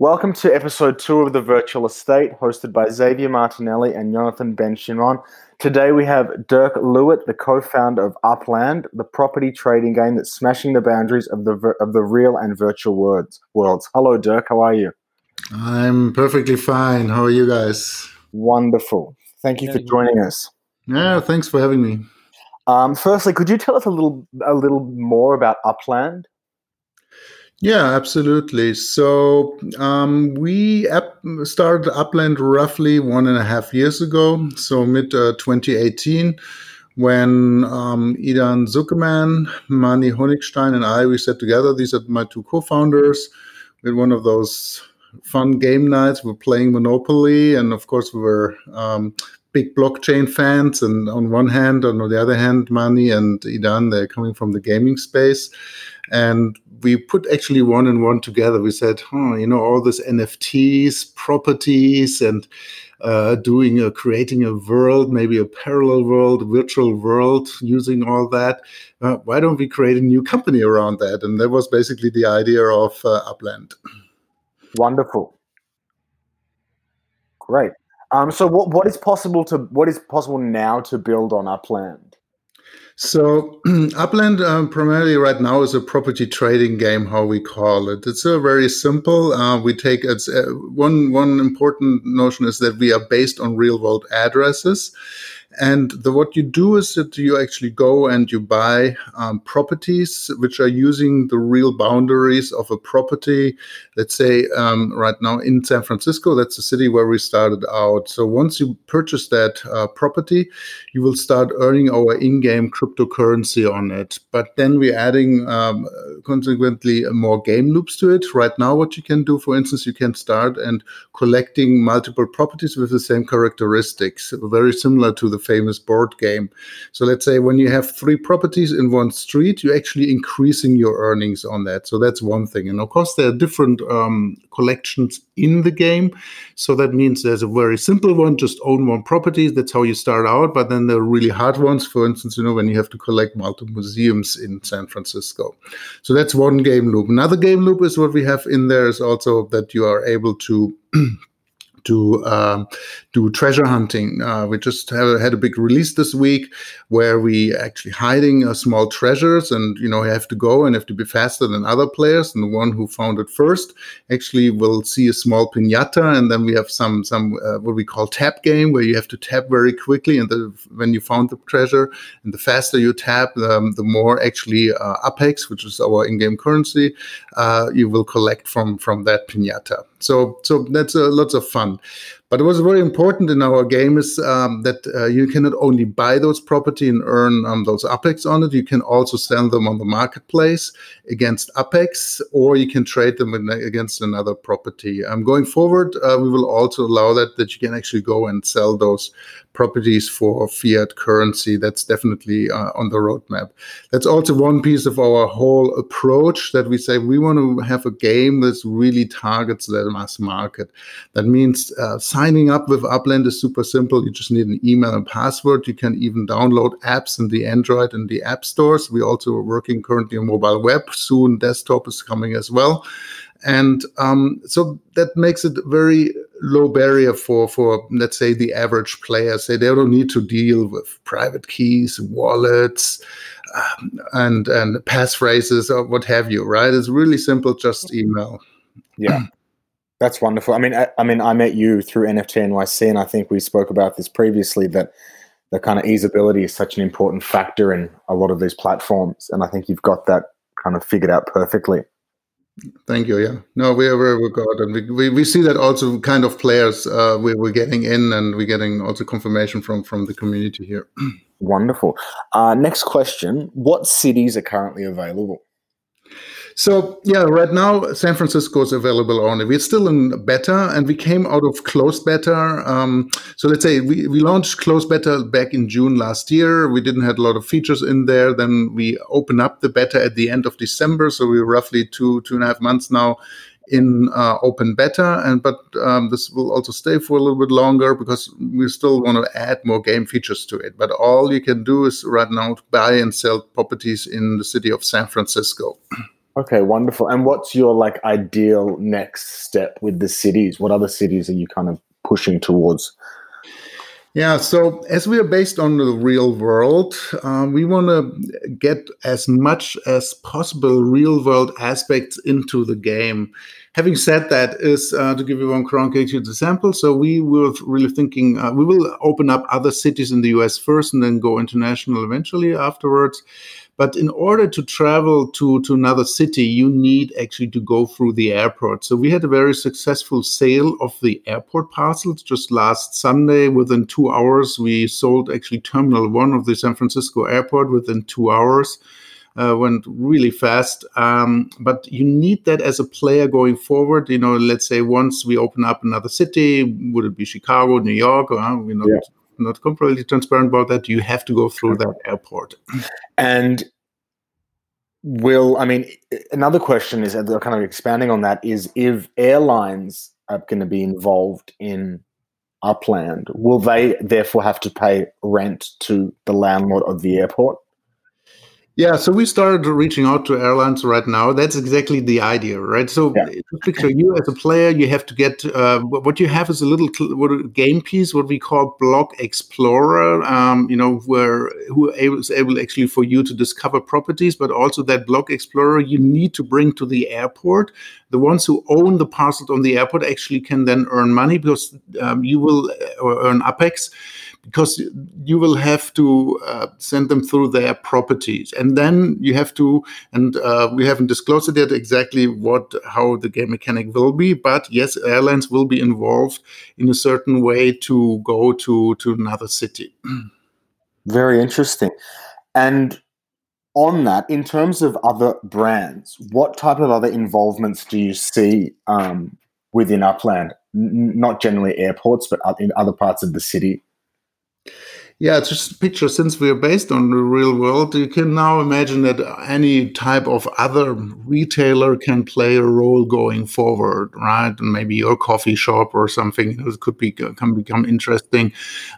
Welcome to episode two of The Virtual Estate, hosted by Xavier Martinelli and Jonathan Ben Shimon. Today we have Dirk Lueth, the co-founder of Upland, the property trading game that's smashing the boundaries of the of the real and virtual worlds. Worlds. Hello, Dirk. How are you? I'm perfectly fine. How are you guys? Wonderful. Thank you for joining us. Yeah, thanks for having me. Um, firstly, could you tell us a little a little more about Upland? Yeah, absolutely. So um, we started Upland roughly one and a half years ago, so mid uh, 2018, when um, Idan Zuckerman, Mani Honigstein, and I we sat together. These are my two co-founders. We had one of those fun game nights. We we're playing Monopoly, and of course we were um, big blockchain fans. And on one hand, and on the other hand, Mani and Idan, they're coming from the gaming space. And we put actually one and one together. We said, huh, you know, all this NFTs, properties, and uh, doing a creating a world, maybe a parallel world, virtual world, using all that. Uh, why don't we create a new company around that? And that was basically the idea of uh, Upland. Wonderful, great. Um, so, what what is possible to what is possible now to build on Upland? So Upland um, primarily right now is a property trading game, how we call it. It's a very simple. Uh, we take it's uh, one one important notion is that we are based on real world addresses. And the, what you do is that you actually go and you buy um, properties which are using the real boundaries of a property. Let's say um, right now in San Francisco, that's the city where we started out. So once you purchase that uh, property, you will start earning our in-game cryptocurrency on it. But then we're adding um, consequently more game loops to it. Right now, what you can do, for instance, you can start and collecting multiple properties with the same characteristics, very similar to the famous board game. So let's say when you have three properties in one street, you're actually increasing your earnings on that. So that's one thing. And of course, there are different um, collections in the game. So that means there's a very simple one, just own one property. That's how you start out. But then there are really hard ones. For instance, you know, when you have to collect multiple museums in San Francisco. So that's one game loop. Another game loop is what we have in there is also that you are able to to um, do treasure hunting. Uh, we just have, had a big release this week where we actually hiding uh, small treasures, and you know you have to go and have to be faster than other players. And the one who found it first actually will see a small pinata, and then we have some some uh, what we call tap game where you have to tap very quickly, and the, when you found the treasure, and the faster you tap, um, the more actually uh, UPX, which is our in-game currency, uh, you will collect from from that pinata. So so that's uh, lots of fun. But was very important in our game is um, that uh, you cannot only buy those property and earn um, those UPX on it, you can also sell them on the marketplace against UPX, or you can trade them in, against another property. Um, going forward, uh, we will also allow that that you can actually go and sell those properties for fiat currency. That's definitely uh, on the roadmap. That's also one piece of our whole approach that we say we want to have a game that really targets the mass market. That means uh, signing up with Upland is super simple. You just need an email and password. You can even download apps in the Android and the app stores. We also are working currently on mobile web. Soon desktop is coming as well. And um, so that makes it very low barrier for, for let's say the average player. Say they don't need to deal with private keys, wallets, um, and and passphrases or what have you. Right? It's really simple. Just email. Yeah. That's wonderful. I mean, I, I, mean, I met you through NFT NYC, and I think we spoke about this previously that the kind of easeability is such an important factor in a lot of these platforms, and I think you've got that kind of figured out perfectly. Thank you. Yeah, no, we are very good, and we, we, we see that also kind of players uh, we, we're getting in, and we're getting also confirmation from from the community here. Wonderful. Uh, next question: What cities are currently available? So yeah, right now San Francisco is available only. We're still in beta, and we came out of closed beta. Um, so let's say we, we launched closed beta back in June last year. We didn't have a lot of features in there. Then we opened up the beta at the end of December. So we're roughly two two and a half months now in uh, open beta and but um, this will also stay for a little bit longer because we still want to add more game features to it but all you can do is right now buy and sell properties in the city of san francisco Okay, wonderful. And what's your like ideal next step with the cities? What other cities are you kind of pushing towards? Yeah, so as we are based on the real world, um, we want to get as much as possible real world aspects into the game. Having said that, is uh, to give you one concrete example. So we were really thinking uh, we will open up other cities in the US first, and then go international eventually afterwards. But in order to travel to, to another city, you need actually to go through the airport. So we had a very successful sale of the airport parcels just last Sunday. Within two hours, we sold actually Terminal 1 of the San Francisco airport within two hours. Uh, went really fast. Um, but you need that as a player going forward. You know, let's say once we open up another city, would it be Chicago, New York, or you know, yeah not completely transparent about that. You have to go through that airport. And will I mean another question is uh, kind of expanding on that is if airlines are going to be involved in upland, will they therefore have to pay rent to the landlord of the airport? Yeah, so we started reaching out to airlines right now. That's exactly the idea, right? So yeah. picture you as a player, you have to get uh, what you have is a little what, game piece, what we call Block Explorer. Um, you know, where who is able actually for you to discover properties, but also that Block Explorer you need to bring to the airport. The ones who own the parcel on the airport actually can then earn money because um, you will uh, earn UPX because you will have to uh, send them through their properties. And then you have to and uh, we haven't disclosed it yet exactly what how the game mechanic will be but yes airlines will be involved in a certain way to go to to another city. Very interesting. And on that in terms of other brands what type of other involvements do you see um, within upland? N- not generally airports but in other parts of the city yeah, just picture since we are based on the real world, you can now imagine that any type of other retailer can play a role going forward, right? And maybe your coffee shop or something could be can become interesting.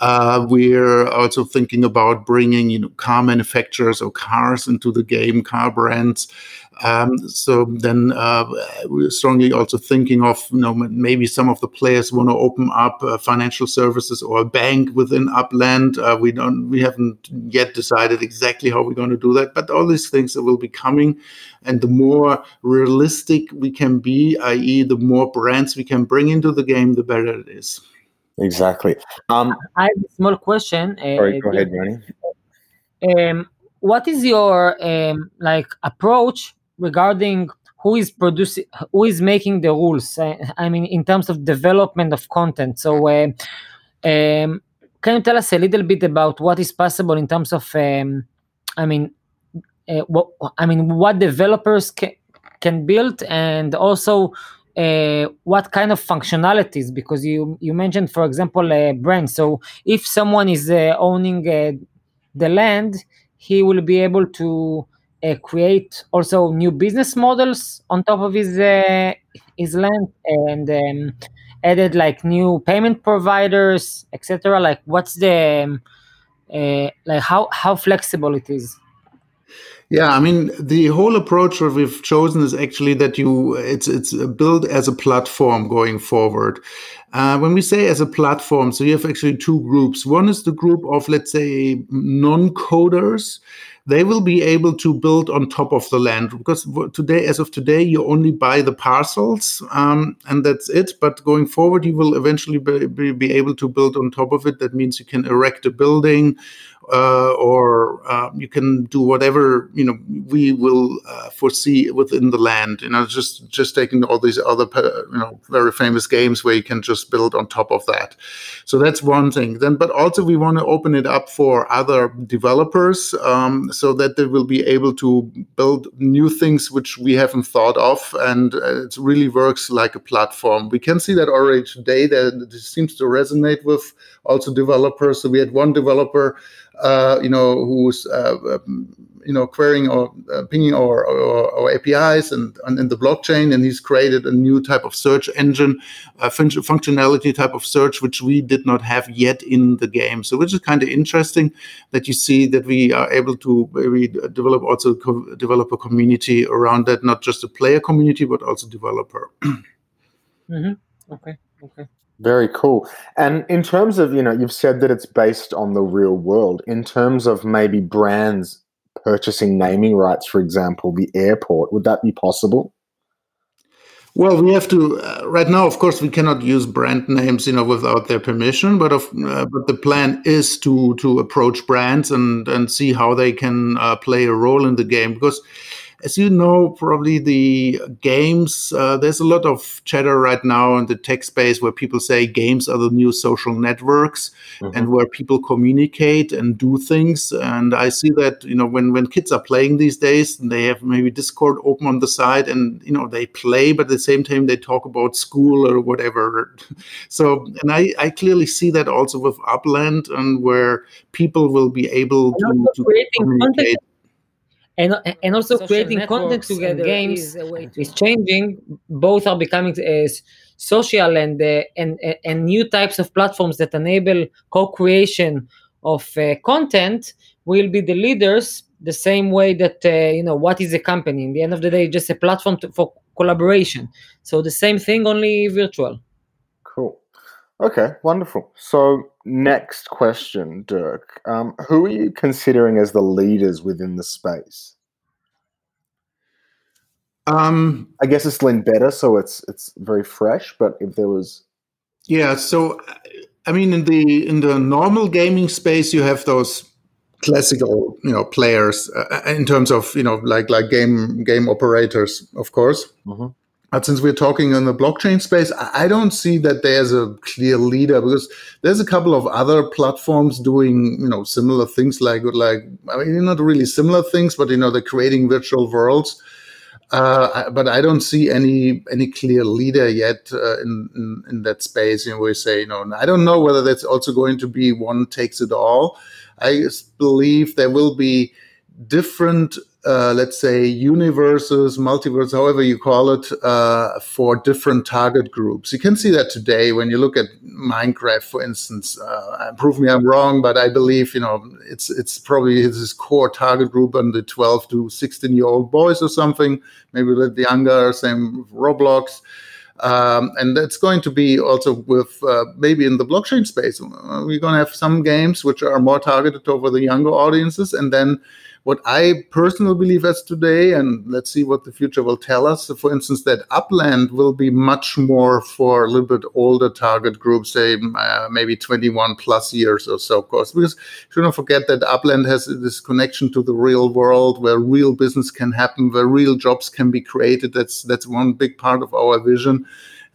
Uh, we're also thinking about bringing you know car manufacturers or cars into the game, car brands. Um, so then uh, we're strongly also thinking of you know maybe some of the players want to open up uh, financial services or a bank within Upland. Uh, we don't we haven't yet decided exactly how we're going to do that, but all these things will be coming. And the more realistic we can be, i.e., the more brands we can bring into the game, the better it is. Exactly. Um, I have a small question. Sorry, go ahead, Johnny. Um, what is your um, like approach regarding who is producing who is making the rules I, I, mean in terms of development of content. So uh, um, can you tell us a little bit about what is possible in terms of um, i mean uh, what i mean what developers can, can build and also uh, what kind of functionalities? Because you you mentioned for example a brand. So if someone is uh, owning uh, the land he will be able to create also new business models on top of his uh, his land and um, added like new payment providers etc like what's the um, uh, like how how flexible it is yeah, I mean the whole approach that we've chosen is actually that you it's it's built as a platform going forward. Uh, when we say as a platform, so you have actually two groups. One is the group of let's say non-coders they will be able to build on top of the land because today, as of today, you only buy the parcels um, and that's it. But going forward, you will eventually be, be, able to build on top of it. That means you can erect a building uh, or uh, you can do whatever you know we will uh, foresee within the land. You know, just just taking all these other you know very famous games where you can just build on top of that. So that's one thing. Then, but also we want to open it up for other developers um, so that they will be able to build new things which we haven't thought of, and uh, it really works like a platform. We can see that already today that it seems to resonate with also developers. So we had one developer uh, you know, who's uh, um, you know querying or pinging our, our, our, APIs and, and in the blockchain, and he's created a new type of search engine, fun- functionality type of search which we did not have yet in the game. So, which is kind of interesting that you see that we are able to maybe develop also co- develop a community around that, not just a player community but also developer. mm-hmm. Okay. Okay. Very cool. And in terms of, you know, you've said that it's based on the real world. In terms of maybe brands purchasing naming rights, for example, the airport, would that be possible? Well, we have to uh, right now. Of course, we cannot use brand names, you know, without their permission. But of, uh, but the plan is to to approach brands and and see how they can uh, play a role in the game because as you know, probably the games, uh, there's a lot of chatter right now in the tech space where people say games are the new social networks mm-hmm. and where people communicate and do things. And I see that, you know, when, when kids are playing these days, they have maybe Discord open on the side and, you know, they play, but at the same time, they talk about school or whatever. so, and I, I clearly see that also with Upland and where people will be able to, to communicate. Content and and also Social creating content together games is, changing. Both are becoming as social and, uh, and and new types of platforms that enable co-creation of uh, content will be the leaders the same way that uh, you know what is a company. In the end of the day just a platform to, for collaboration. So the same thing only virtual okay wonderful so next question, Dirk. Um, who are you considering as the leaders within the space? Um, I guess it's Lynn Better, so it's it's very fresh. But if there was, yeah. So, I mean, in the in the normal gaming space, you have those classical, you know, players uh, in terms of you know, like like game game operators, of course. Mm-hmm. But since we're talking in the blockchain space, I don't see that there's a clear leader because there's a couple of other platforms doing, you know, similar things like like I mean, not really similar things, but you know, they're creating virtual worlds. Uh, but I don't see any any clear leader yet uh, in, in, in that space. You know, we say, you know, I don't know whether that's also going to be one takes it all. I believe there will be different uh, let's say universes, multiverse, however you call it, uh, for different target groups. You can see that today when you look at Minecraft, for instance. Uh, prove me I'm wrong, but I believe you know it's it's probably this core target group on the 12 to 16 year old boys or something, maybe a little younger. Same Roblox. Um, and that's going to be also with uh, maybe in the blockchain space. We're going to have some games which are more targeted over the younger audiences, and then what I personally believe as today, and let's see what the future will tell us. For instance, that Upland will be much more for a little bit older target groups, say uh, maybe 21 plus years or so, of course. Because shouldn't forget that Upland has this connection to the real world where real business can happen, where real jobs can be created. That's that's one big part of our vision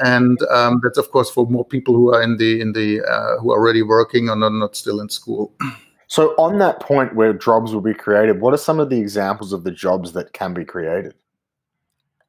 and um, that's of course for more people who are in the in the uh, who are already working and are not still in school. So, on that point where jobs will be created, what are some of the examples of the jobs that can be created?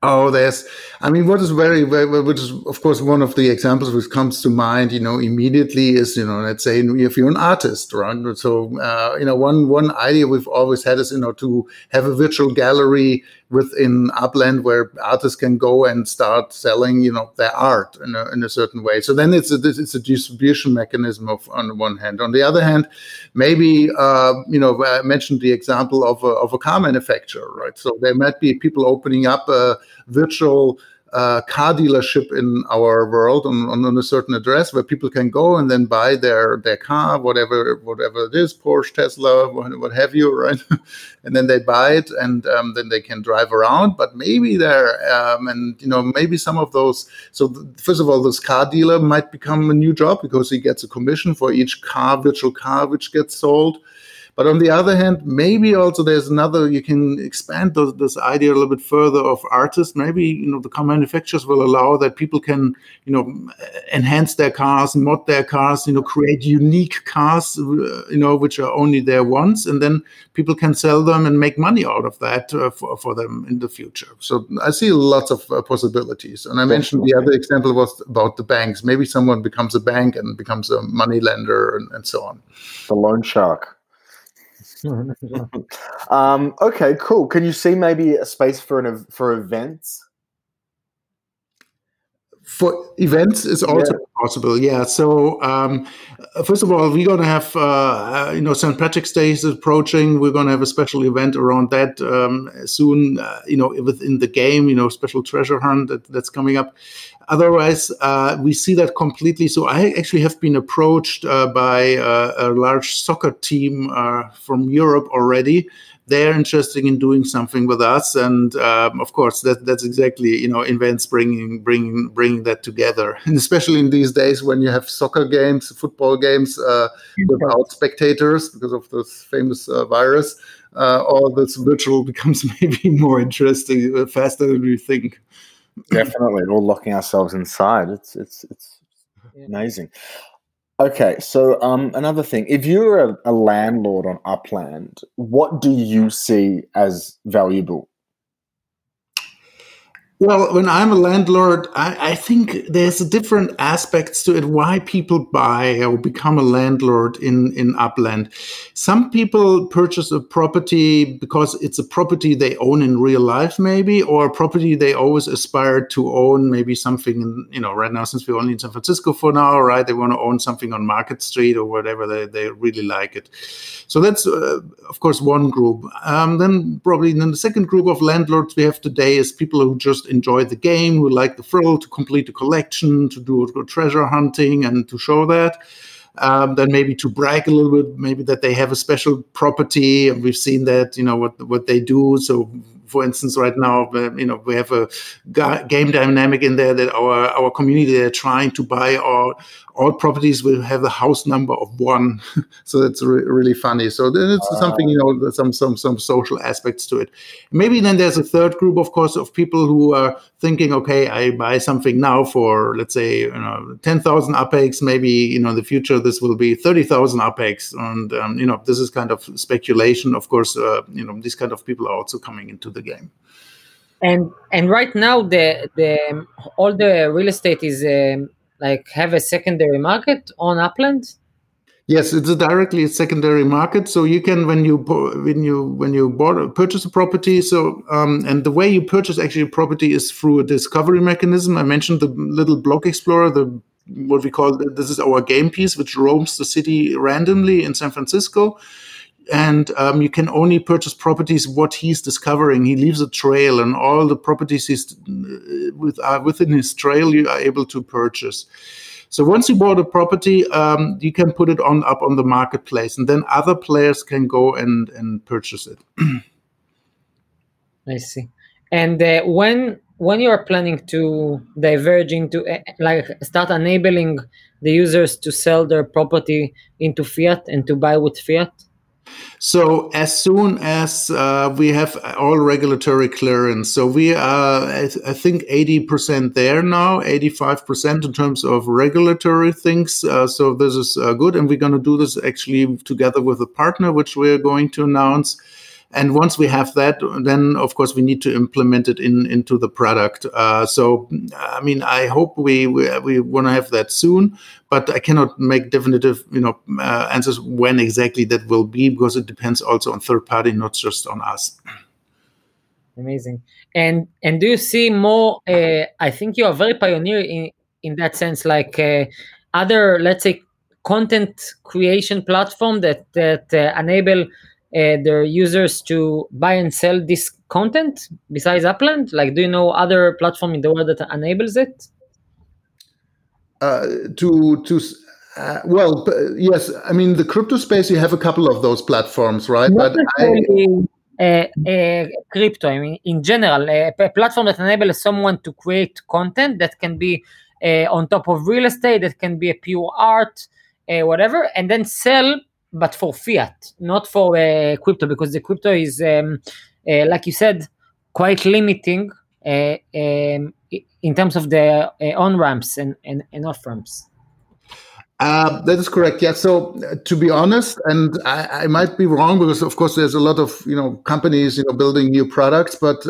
Oh, there's, I mean, what is very, very, which is, of course, one of the examples which comes to mind, you know, immediately is, you know, let's say if you're an artist, right? So, uh, you know, one, one idea we've always had is, you know, to have a virtual gallery within Upland where artists can go and start selling, you know, their art in a, in a certain way. So then it's a, it's a distribution mechanism of, on one hand. On the other hand, maybe, uh, you know, I mentioned the example of a, of a car manufacturer, right? So there might be people opening up a virtual uh, car dealership in our world on, on, a certain address where people can go and then buy their their car, whatever whatever it is, Porsche, Tesla, what, have you, right? and then they buy it and um, then they can drive around. But maybe there, um, and you know, maybe some of those. So th- first of all, this car dealer might become a new job because he gets a commission for each car, virtual car, which gets sold. But on the other hand, maybe also there's another, you can expand this, this idea a little bit further of artists. Maybe, you know, the car manufacturers will allow that people can, you know, enhance their cars, mod their cars, you know, create unique cars, uh, you know, which are only there once. And then people can sell them and make money out of that uh, for, for them in the future. So I see lots of uh, possibilities. And I mentioned the other example was about the banks. Maybe someone becomes a bank and becomes a money lender and, and so on. The loan shark. um, okay, cool. Can you see maybe a space for an for events? For events is also yeah. possible yeah. So um, first of all we're going to have uh, you know st patrick's day is approaching. We're going to have a special event around that um, soon uh, you know within the game you know special treasure hunt that, that's coming up. Otherwise uh, we see that completely. So i actually have been approached uh, by uh, a large soccer team uh, from europe already they're interested in doing something with us, and um, of course, that that's exactly you know events bringing bringing bringing that together, and especially in these days when you have soccer games, football games uh, without spectators because of this famous uh, virus. Uh, all this virtual becomes maybe more interesting uh, faster than we think. Definitely, we're all locking ourselves inside. It's it's it's yeah. amazing. Okay, so um, another thing, if you're a, a landlord on Upland, what do you see as valuable? Well, when I'm a landlord, I, I, think there's different aspects to it why people buy or become a landlord in, in Upland. Some people purchase a property because it's a property they own in real life, maybe, or a property they always aspired to own, maybe something, in, you know, right now, since we're only in San Francisco for now, right, they want to own something on Market Street or whatever, they, they really like it. So that's, uh, of course, one group. Um, then probably then the second group of landlords we have today is people who just enjoy the game, who like the thrill to complete the collection, to do treasure hunting, and to show that. Um, then maybe to brag a little bit, maybe that they have a special property, and we've seen that, you know, what what they do. So for instance, right now, uh, you know, we have a game dynamic in there that our our community are trying to buy all all properties will have a house number of one, so that's re- really funny. So then it's uh, something you know, some some some social aspects to it. Maybe then there's a third group, of course, of people who are thinking, okay, I buy something now for let's say you know ten thousand UPX. Maybe you know in the future this will be thirty thousand UPX, and um, you know this is kind of speculation. Of course, uh, you know these kind of people are also coming into the game. And and right now the the all the real estate is um, like have a secondary market on Upland. Yes, it's a directly a secondary market. So you can when you when you when you bought, purchase a property. So um, and the way you purchase actually a property is through a discovery mechanism. I mentioned the little block explorer, the what we call this is our game piece, which roams the city randomly in San Francisco and um, you can only purchase properties what he's discovering. He leaves a trail, and all the properties he's uh, with uh, within his trail you are able to purchase. So once you bought a property, um, you can put it on up on the marketplace, and then other players can go and and purchase it. I see. And uh, when when you are planning to diverge into uh, like start enabling the users to sell their property into fiat and to buy with fiat so as soon as uh, we have all regulatory clearance, so we are, I, th- I think, eighty percent there now, eighty-five percent in terms of regulatory things. Uh, so this is uh, good, and we're going to do this actually together with a partner, which we're going to announce. And once we have that, then of course we need to implement it in into the product. Uh, so, I mean, I hope we we, we want to have that soon, but I cannot make definitive, you know, uh, answers when exactly that will be because it depends also on third party, not just on us. Amazing. And and do you see more? Uh, I think you are very pioneer in in that sense, like uh, other, let's say, content creation platform that that uh, enable uh, their users to buy and sell this content besides Upland? Like, do you know other platform in the world that enables it? Uh, to to uh, well, yes. I mean, the crypto space, you have a couple of those platforms, right? Not but I, uh, crypto. I mean, in general, a, a, platform that enables someone to create content that can be uh, on top of real estate, that can be a pure art, uh, whatever, and then sell but for fiat, not for uh, crypto, because the crypto is, um, uh, like you said, quite limiting uh, um, in terms of the uh, on ramps and, and, and off ramps. Uh, that is correct. Yeah. So uh, to be honest, and I, I, might be wrong because of course there's a lot of you know companies you know building new products, but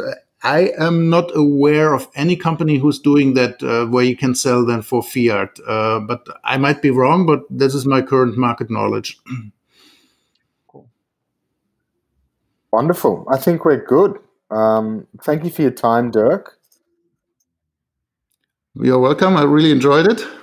I am not aware of any company who's doing that uh, where you can sell them for fiat. Uh, but I might be wrong, but this is my current market knowledge. cool. Wonderful. I think we're good. Um, thank you for your time, Dirk. You're welcome. I really enjoyed it.